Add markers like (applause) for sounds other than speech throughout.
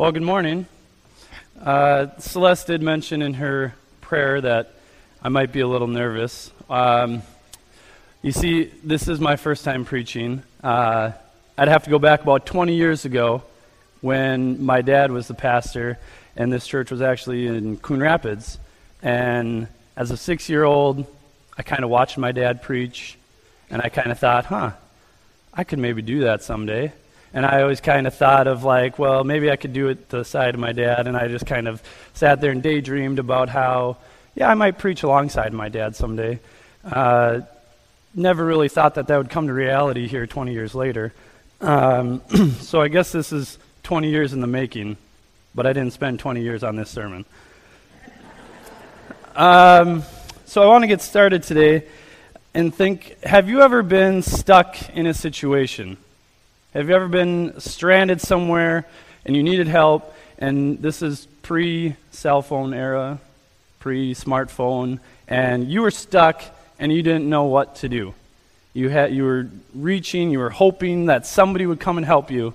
Well, good morning. Uh, Celeste did mention in her prayer that I might be a little nervous. Um, you see, this is my first time preaching. Uh, I'd have to go back about 20 years ago when my dad was the pastor, and this church was actually in Coon Rapids. And as a six year old, I kind of watched my dad preach, and I kind of thought, huh, I could maybe do that someday. And I always kind of thought of like, well, maybe I could do it the side of my dad. And I just kind of sat there and daydreamed about how, yeah, I might preach alongside my dad someday. Uh, never really thought that that would come to reality here 20 years later. Um, (clears throat) so I guess this is 20 years in the making, but I didn't spend 20 years on this sermon. (laughs) Um, so I want to get started today and think have you ever been stuck in a situation? Have you ever been stranded somewhere and you needed help? And this is pre cell phone era, pre smartphone, and you were stuck and you didn't know what to do. You, had, you were reaching, you were hoping that somebody would come and help you,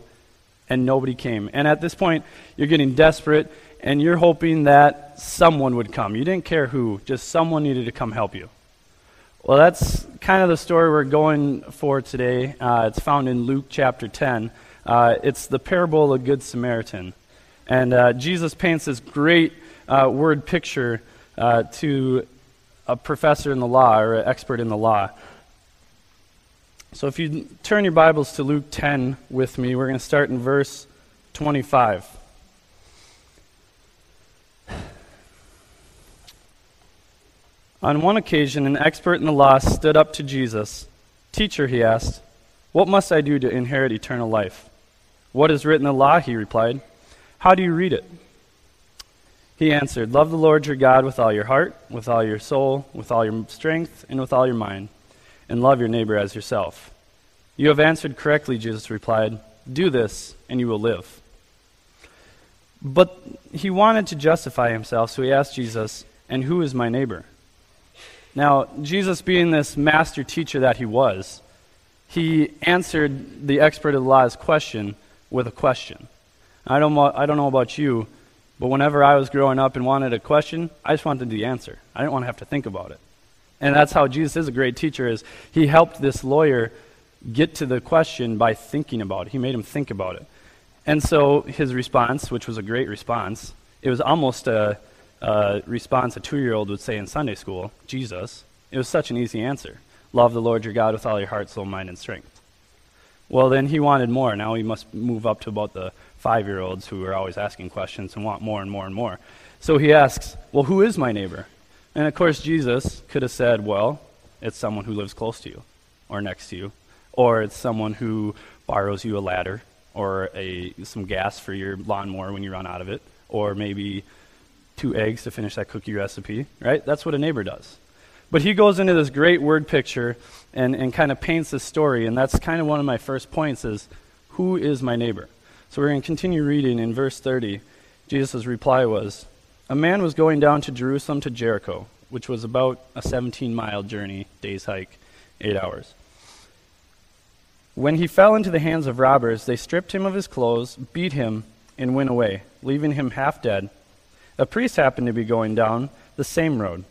and nobody came. And at this point, you're getting desperate and you're hoping that someone would come. You didn't care who, just someone needed to come help you. Well, that's kind of the story we're going for today. Uh, it's found in Luke chapter 10. Uh, it's the parable of the Good Samaritan. And uh, Jesus paints this great uh, word picture uh, to a professor in the law or an expert in the law. So if you turn your Bibles to Luke 10 with me, we're going to start in verse 25. On one occasion, an expert in the law stood up to Jesus. Teacher, he asked, What must I do to inherit eternal life? What is written in the law? He replied. How do you read it? He answered, Love the Lord your God with all your heart, with all your soul, with all your strength, and with all your mind, and love your neighbor as yourself. You have answered correctly, Jesus replied. Do this, and you will live. But he wanted to justify himself, so he asked Jesus, And who is my neighbor? Now, Jesus, being this master teacher that he was, he answered the expert of the law's question with a question. I don't, I don't know about you, but whenever I was growing up and wanted a question, I just wanted the answer. I didn't want to have to think about it. And that's how Jesus is a great teacher is he helped this lawyer get to the question by thinking about it. He made him think about it. And so his response, which was a great response, it was almost a uh, response a two year old would say in Sunday school Jesus. It was such an easy answer. Love the Lord your God with all your heart, soul, mind, and strength. Well, then he wanted more. Now he must move up to about the five year olds who are always asking questions and want more and more and more. So he asks, Well, who is my neighbor? And of course, Jesus could have said, Well, it's someone who lives close to you or next to you, or it's someone who borrows you a ladder or a, some gas for your lawnmower when you run out of it, or maybe two eggs to finish that cookie recipe, right? That's what a neighbor does. But he goes into this great word picture and, and kind of paints this story, and that's kind of one of my first points is who is my neighbor? So we're going to continue reading in verse 30. Jesus' reply was, A man was going down to Jerusalem to Jericho, which was about a 17 mile journey, day's hike, eight hours. When he fell into the hands of robbers, they stripped him of his clothes, beat him, and went away, leaving him half dead. A priest happened to be going down the same road,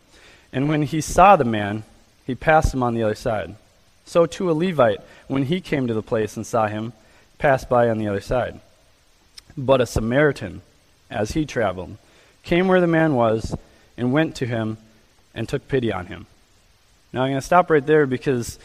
and when he saw the man, he passed him on the other side. So too a Levite, when he came to the place and saw him, passed by on the other side. But a Samaritan, as he traveled, came where the man was, and went to him and took pity on him. Now I'm going to stop right there because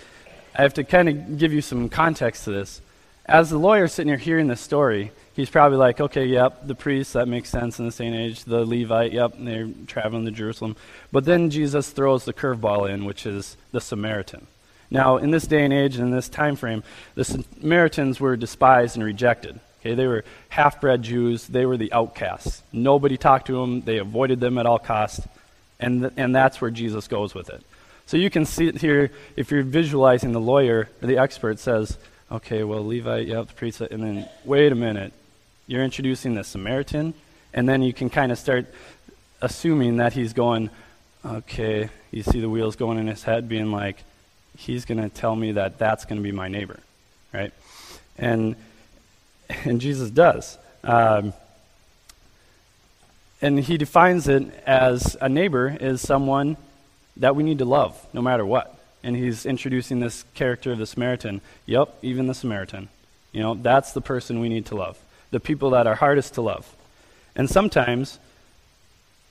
I have to kind of give you some context to this. As the lawyer sitting here hearing this story, he's probably like, okay, yep, the priest, that makes sense in this day and age. The Levite, yep, they're traveling to Jerusalem. But then Jesus throws the curveball in, which is the Samaritan. Now, in this day and age and in this time frame, the Samaritans were despised and rejected. Okay, they were half-bred Jews. They were the outcasts. Nobody talked to them. They avoided them at all costs. And, th- and that's where Jesus goes with it. So you can see it here if you're visualizing the lawyer or the expert says, okay, well, Levite, yep, the priest, and then wait a minute, you're introducing the Samaritan, and then you can kind of start assuming that he's going, okay, you see the wheels going in his head, being like, he's going to tell me that that's going to be my neighbor, right? And and Jesus does. Um, And he defines it as a neighbor is someone that we need to love no matter what. And he's introducing this character of the Samaritan. Yep, even the Samaritan. You know, that's the person we need to love. The people that are hardest to love. And sometimes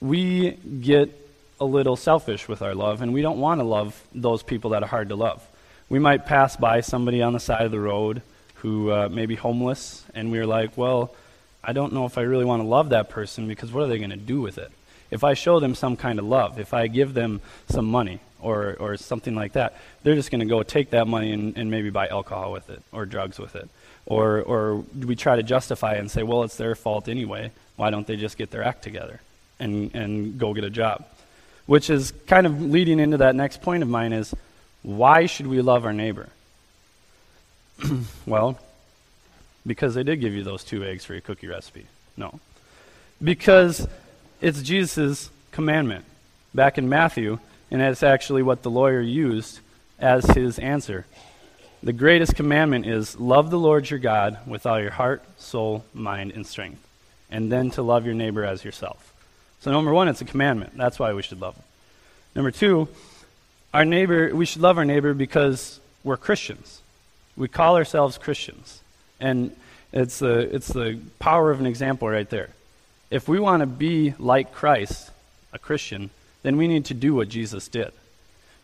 we get a little selfish with our love, and we don't want to love those people that are hard to love. We might pass by somebody on the side of the road who uh, may be homeless, and we're like, well, I don't know if I really want to love that person because what are they going to do with it? If I show them some kind of love, if I give them some money or, or something like that, they're just going to go take that money and, and maybe buy alcohol with it or drugs with it. Or, or we try to justify it and say, well, it's their fault anyway. Why don't they just get their act together and, and go get a job? Which is kind of leading into that next point of mine is why should we love our neighbor? (clears throat) well, because they did give you those two eggs for your cookie recipe. No. Because it's Jesus' commandment back in Matthew, and that's actually what the lawyer used as his answer. The greatest commandment is love the Lord your God with all your heart, soul, mind, and strength, and then to love your neighbor as yourself. So, number one, it's a commandment. That's why we should love him. Number two, our neighbor, we should love our neighbor because we're Christians. We call ourselves Christians. And it's the, it's the power of an example right there. If we want to be like Christ, a Christian, then we need to do what Jesus did.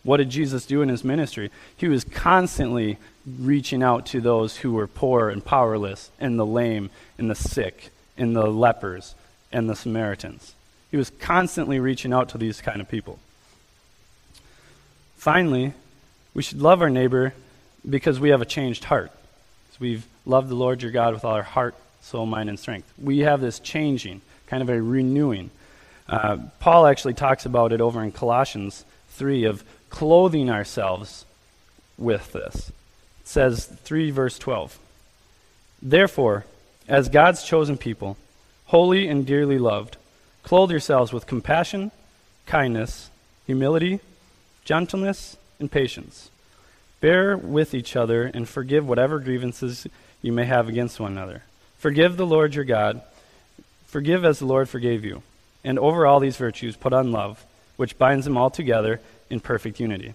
What did Jesus do in his ministry? He was constantly reaching out to those who were poor and powerless, and the lame, and the sick, and the lepers, and the Samaritans. He was constantly reaching out to these kind of people. Finally, we should love our neighbor because we have a changed heart. So we've loved the Lord your God with all our heart, soul, mind, and strength. We have this changing, kind of a renewing. Uh, Paul actually talks about it over in Colossians 3 of clothing ourselves with this. It says 3 verse 12. Therefore, as God's chosen people, holy and dearly loved, clothe yourselves with compassion, kindness, humility, gentleness, and patience. Bear with each other and forgive whatever grievances you may have against one another. Forgive the Lord your God. Forgive as the Lord forgave you. And over all these virtues, put on love, which binds them all together in perfect unity.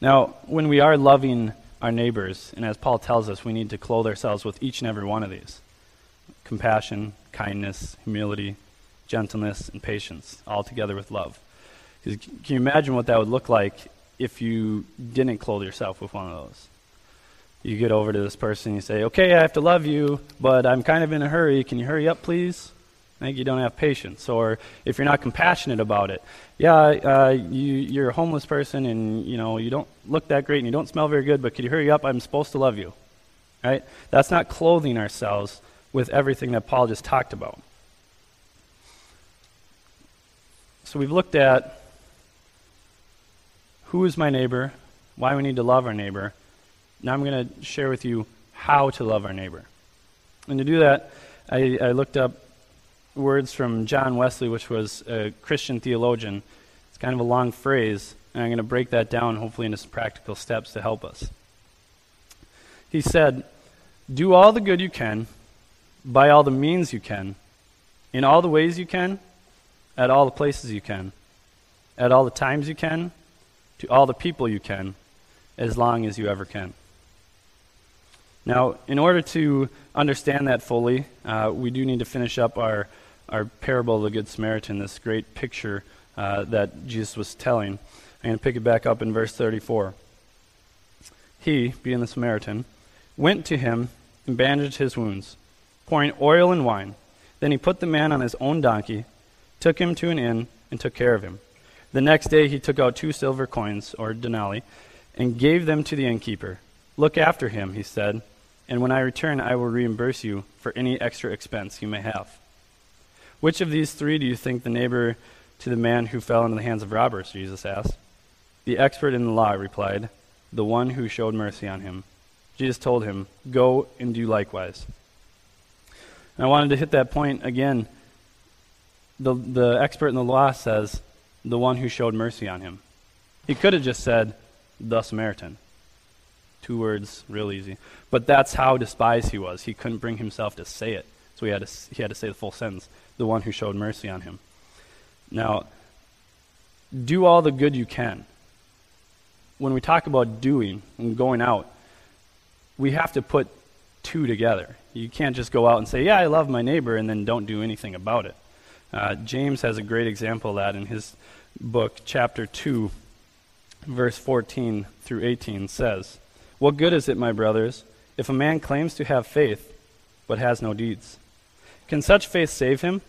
Now, when we are loving our neighbors, and as Paul tells us, we need to clothe ourselves with each and every one of these compassion, kindness, humility, gentleness, and patience, all together with love. Can you imagine what that would look like if you didn't clothe yourself with one of those? You get over to this person, you say, Okay, I have to love you, but I'm kind of in a hurry. Can you hurry up, please? Think you don't have patience. Or if you're not compassionate about it, yeah, uh, you, you're a homeless person and you know you don't look that great and you don't smell very good, but could you hurry up? I'm supposed to love you. Right? That's not clothing ourselves with everything that Paul just talked about. So we've looked at who is my neighbor, why we need to love our neighbor. Now I'm going to share with you how to love our neighbor. And to do that, I, I looked up words from John Wesley, which was a Christian theologian. It's kind of a long phrase, and I'm going to break that down, hopefully, into some practical steps to help us. He said, Do all the good you can, by all the means you can, in all the ways you can, at all the places you can, at all the times you can, to all the people you can, as long as you ever can. Now, in order to understand that fully, uh, we do need to finish up our, our parable of the Good Samaritan, this great picture uh, that Jesus was telling. I'm going to pick it back up in verse 34. He, being the Samaritan, went to him and bandaged his wounds, pouring oil and wine. Then he put the man on his own donkey, took him to an inn, and took care of him. The next day he took out two silver coins, or denarii, and gave them to the innkeeper. Look after him, he said, and when I return, I will reimburse you for any extra expense you may have. Which of these three do you think the neighbor to the man who fell into the hands of robbers? Jesus asked. The expert in the law replied, The one who showed mercy on him. Jesus told him, Go and do likewise. And I wanted to hit that point again. The, the expert in the law says, the one who showed mercy on him. He could have just said, the Samaritan. Two words, real easy. But that's how despised he was. He couldn't bring himself to say it So he had to, he had to say the full sentence the one who showed mercy on him. Now, do all the good you can. When we talk about doing and going out, we have to put two together. You can't just go out and say, Yeah, I love my neighbor, and then don't do anything about it. Uh, James has a great example of that in his book, chapter 2, verse 14 through 18 says, What good is it, my brothers, if a man claims to have faith, but has no deeds? Can such faith save him?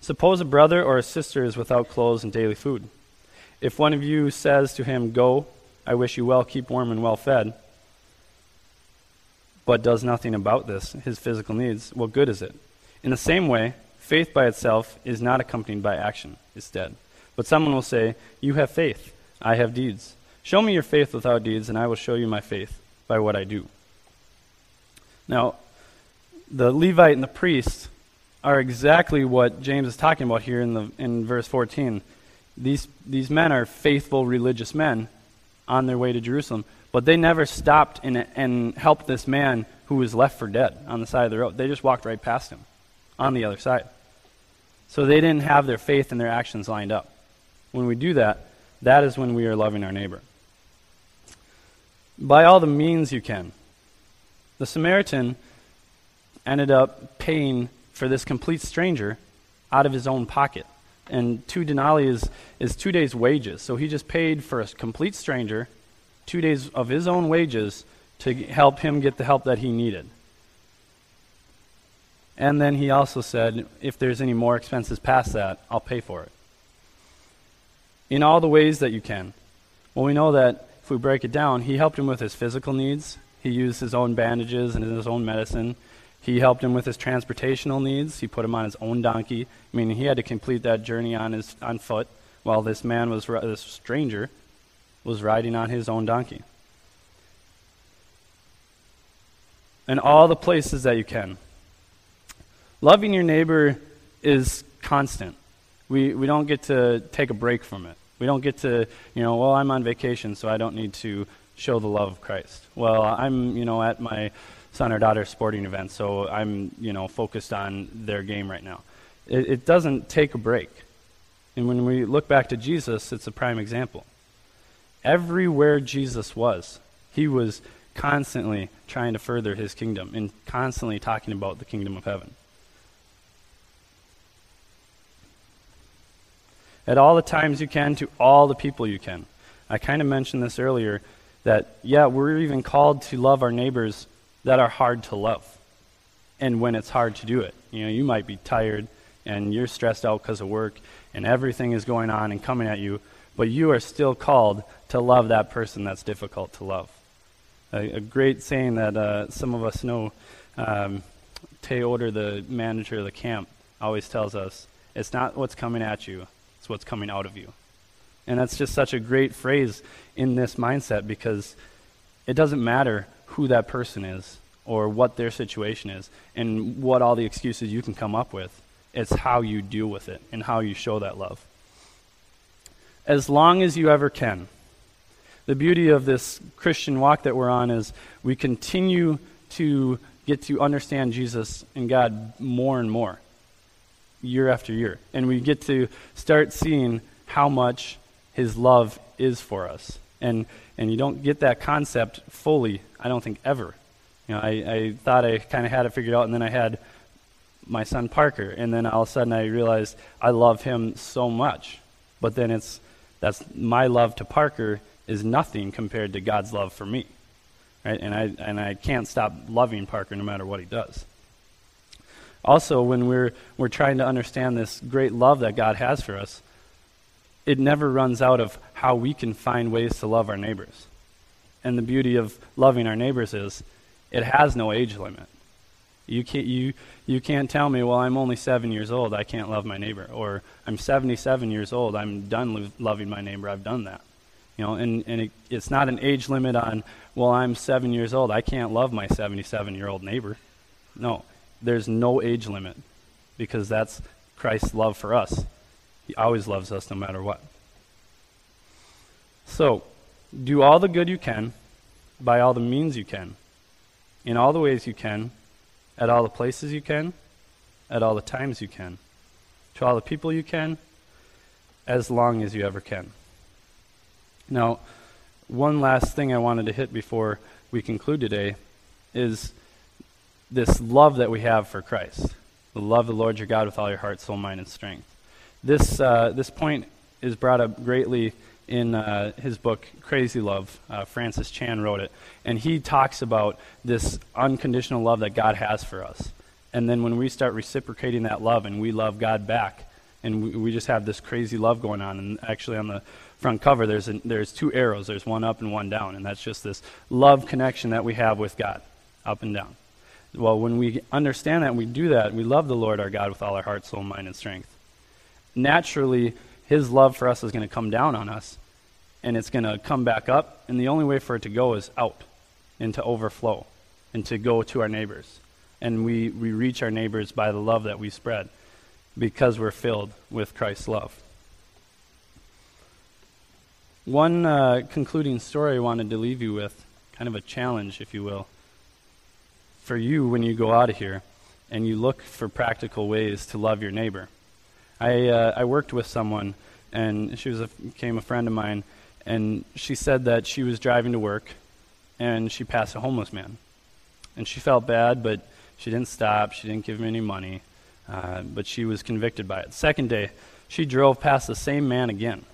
Suppose a brother or a sister is without clothes and daily food. If one of you says to him, Go, I wish you well, keep warm and well fed, but does nothing about this, his physical needs, what good is it? In the same way, faith by itself is not accompanied by action, it's dead. But someone will say, You have faith, I have deeds. Show me your faith without deeds, and I will show you my faith by what I do. Now, the Levite and the priest are exactly what James is talking about here in, the, in verse 14. These, these men are faithful religious men on their way to Jerusalem, but they never stopped and, and helped this man who was left for dead on the side of the road. They just walked right past him on the other side. So they didn't have their faith and their actions lined up. When we do that, that is when we are loving our neighbor. By all the means you can. The Samaritan ended up paying for this complete stranger out of his own pocket. And two denarii is, is two days' wages. So he just paid for a complete stranger two days of his own wages to help him get the help that he needed. And then he also said, if there's any more expenses past that, I'll pay for it. In all the ways that you can. Well, we know that if we break it down, he helped him with his physical needs. He used his own bandages and his own medicine. He helped him with his transportational needs. He put him on his own donkey. I mean, he had to complete that journey on his on foot, while this man was this stranger was riding on his own donkey. And all the places that you can. Loving your neighbor is constant. We we don't get to take a break from it. We don't get to, you know, well, I'm on vacation, so I don't need to show the love of Christ. Well, I'm, you know, at my son or daughter's sporting event, so I'm, you know, focused on their game right now. It, it doesn't take a break. And when we look back to Jesus, it's a prime example. Everywhere Jesus was, he was constantly trying to further his kingdom and constantly talking about the kingdom of heaven. At all the times you can, to all the people you can. I kind of mentioned this earlier that, yeah, we're even called to love our neighbors that are hard to love. And when it's hard to do it, you know, you might be tired and you're stressed out because of work and everything is going on and coming at you, but you are still called to love that person that's difficult to love. A, a great saying that uh, some of us know, um, Tay the manager of the camp, always tells us it's not what's coming at you, it's what's coming out of you. And that's just such a great phrase in this mindset because it doesn't matter who that person is or what their situation is and what all the excuses you can come up with. It's how you deal with it and how you show that love. As long as you ever can. The beauty of this Christian walk that we're on is we continue to get to understand Jesus and God more and more year after year. And we get to start seeing how much his love is for us. And and you don't get that concept fully, I don't think, ever. You know, I, I thought I kind of had it figured out, and then I had my son Parker, and then all of a sudden I realized I love him so much. But then it's that's my love to Parker is nothing compared to God's love for me, right? And I and I can't stop loving Parker no matter what he does. Also, when we're we're trying to understand this great love that God has for us, it never runs out of how we can find ways to love our neighbors. And the beauty of loving our neighbors is it has no age limit. You can't, you, you can't tell me, well, I'm only seven years old, I can't love my neighbor. Or I'm 77 years old, I'm done lo- loving my neighbor, I've done that. You know, and, and it, it's not an age limit on, well, I'm seven years old, I can't love my 77 year old neighbor. No, there's no age limit because that's Christ's love for us. He always loves us no matter what. So, do all the good you can, by all the means you can, in all the ways you can, at all the places you can, at all the times you can, to all the people you can, as long as you ever can. Now, one last thing I wanted to hit before we conclude today is this love that we have for Christ. The love of the Lord your God with all your heart, soul, mind, and strength. This, uh, this point is brought up greatly in uh, his book Crazy Love. Uh, Francis Chan wrote it. And he talks about this unconditional love that God has for us. And then when we start reciprocating that love and we love God back, and we, we just have this crazy love going on. And actually, on the front cover, there's, a, there's two arrows there's one up and one down. And that's just this love connection that we have with God, up and down. Well, when we understand that and we do that, we love the Lord our God with all our heart, soul, mind, and strength. Naturally, his love for us is going to come down on us and it's going to come back up. And the only way for it to go is out and to overflow and to go to our neighbors. And we, we reach our neighbors by the love that we spread because we're filled with Christ's love. One uh, concluding story I wanted to leave you with, kind of a challenge, if you will, for you when you go out of here and you look for practical ways to love your neighbor. I, uh, I worked with someone, and she was a, became a friend of mine, and she said that she was driving to work and she passed a homeless man. And she felt bad, but she didn't stop. She didn't give him any money, uh, but she was convicted by it. Second day, she drove past the same man again.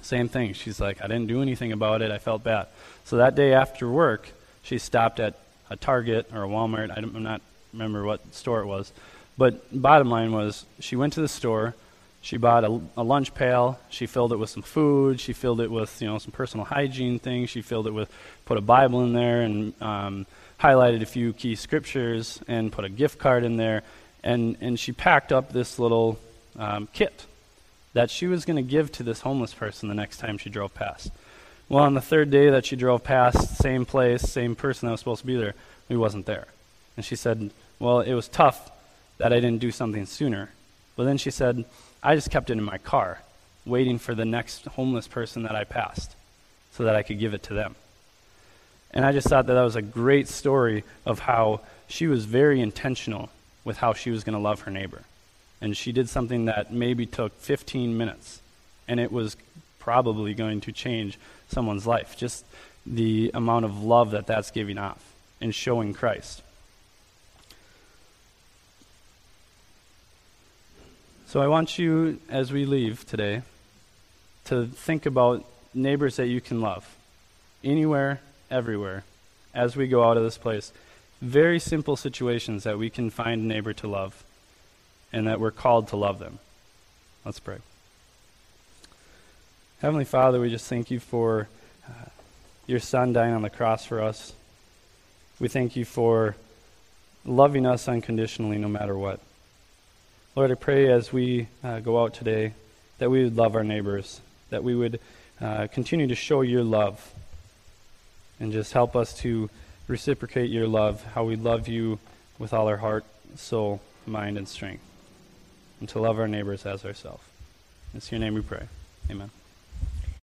Same thing. She's like, I didn't do anything about it. I felt bad. So that day after work, she stopped at a Target or a Walmart. I don't, I'm not remember what store it was. But bottom line was, she went to the store. She bought a, a, lunch pail. She filled it with some food. She filled it with you know some personal hygiene things. She filled it with put a Bible in there and um, highlighted a few key scriptures and put a gift card in there. And and she packed up this little um, kit that she was going to give to this homeless person the next time she drove past. Well, on the third day that she drove past, same place, same person that was supposed to be there, he wasn't there. And she said, "Well, it was tough that I didn't do something sooner." But then she said I just kept it in my car, waiting for the next homeless person that I passed so that I could give it to them. And I just thought that that was a great story of how she was very intentional with how she was going to love her neighbor. And she did something that maybe took 15 minutes, and it was probably going to change someone's life. Just the amount of love that that's giving off and showing Christ. So I want you, as we leave today, to think about neighbors that you can love anywhere, everywhere, as we go out of this place. Very simple situations that we can find a neighbor to love and that we're called to love them. Let's pray. Heavenly Father, we just thank you for uh, your Son dying on the cross for us. We thank you for loving us unconditionally no matter what. Lord, I pray as we uh, go out today that we would love our neighbors, that we would uh, continue to show your love, and just help us to reciprocate your love, how we love you with all our heart, soul, mind, and strength, and to love our neighbors as ourselves. It's your name we pray. Amen.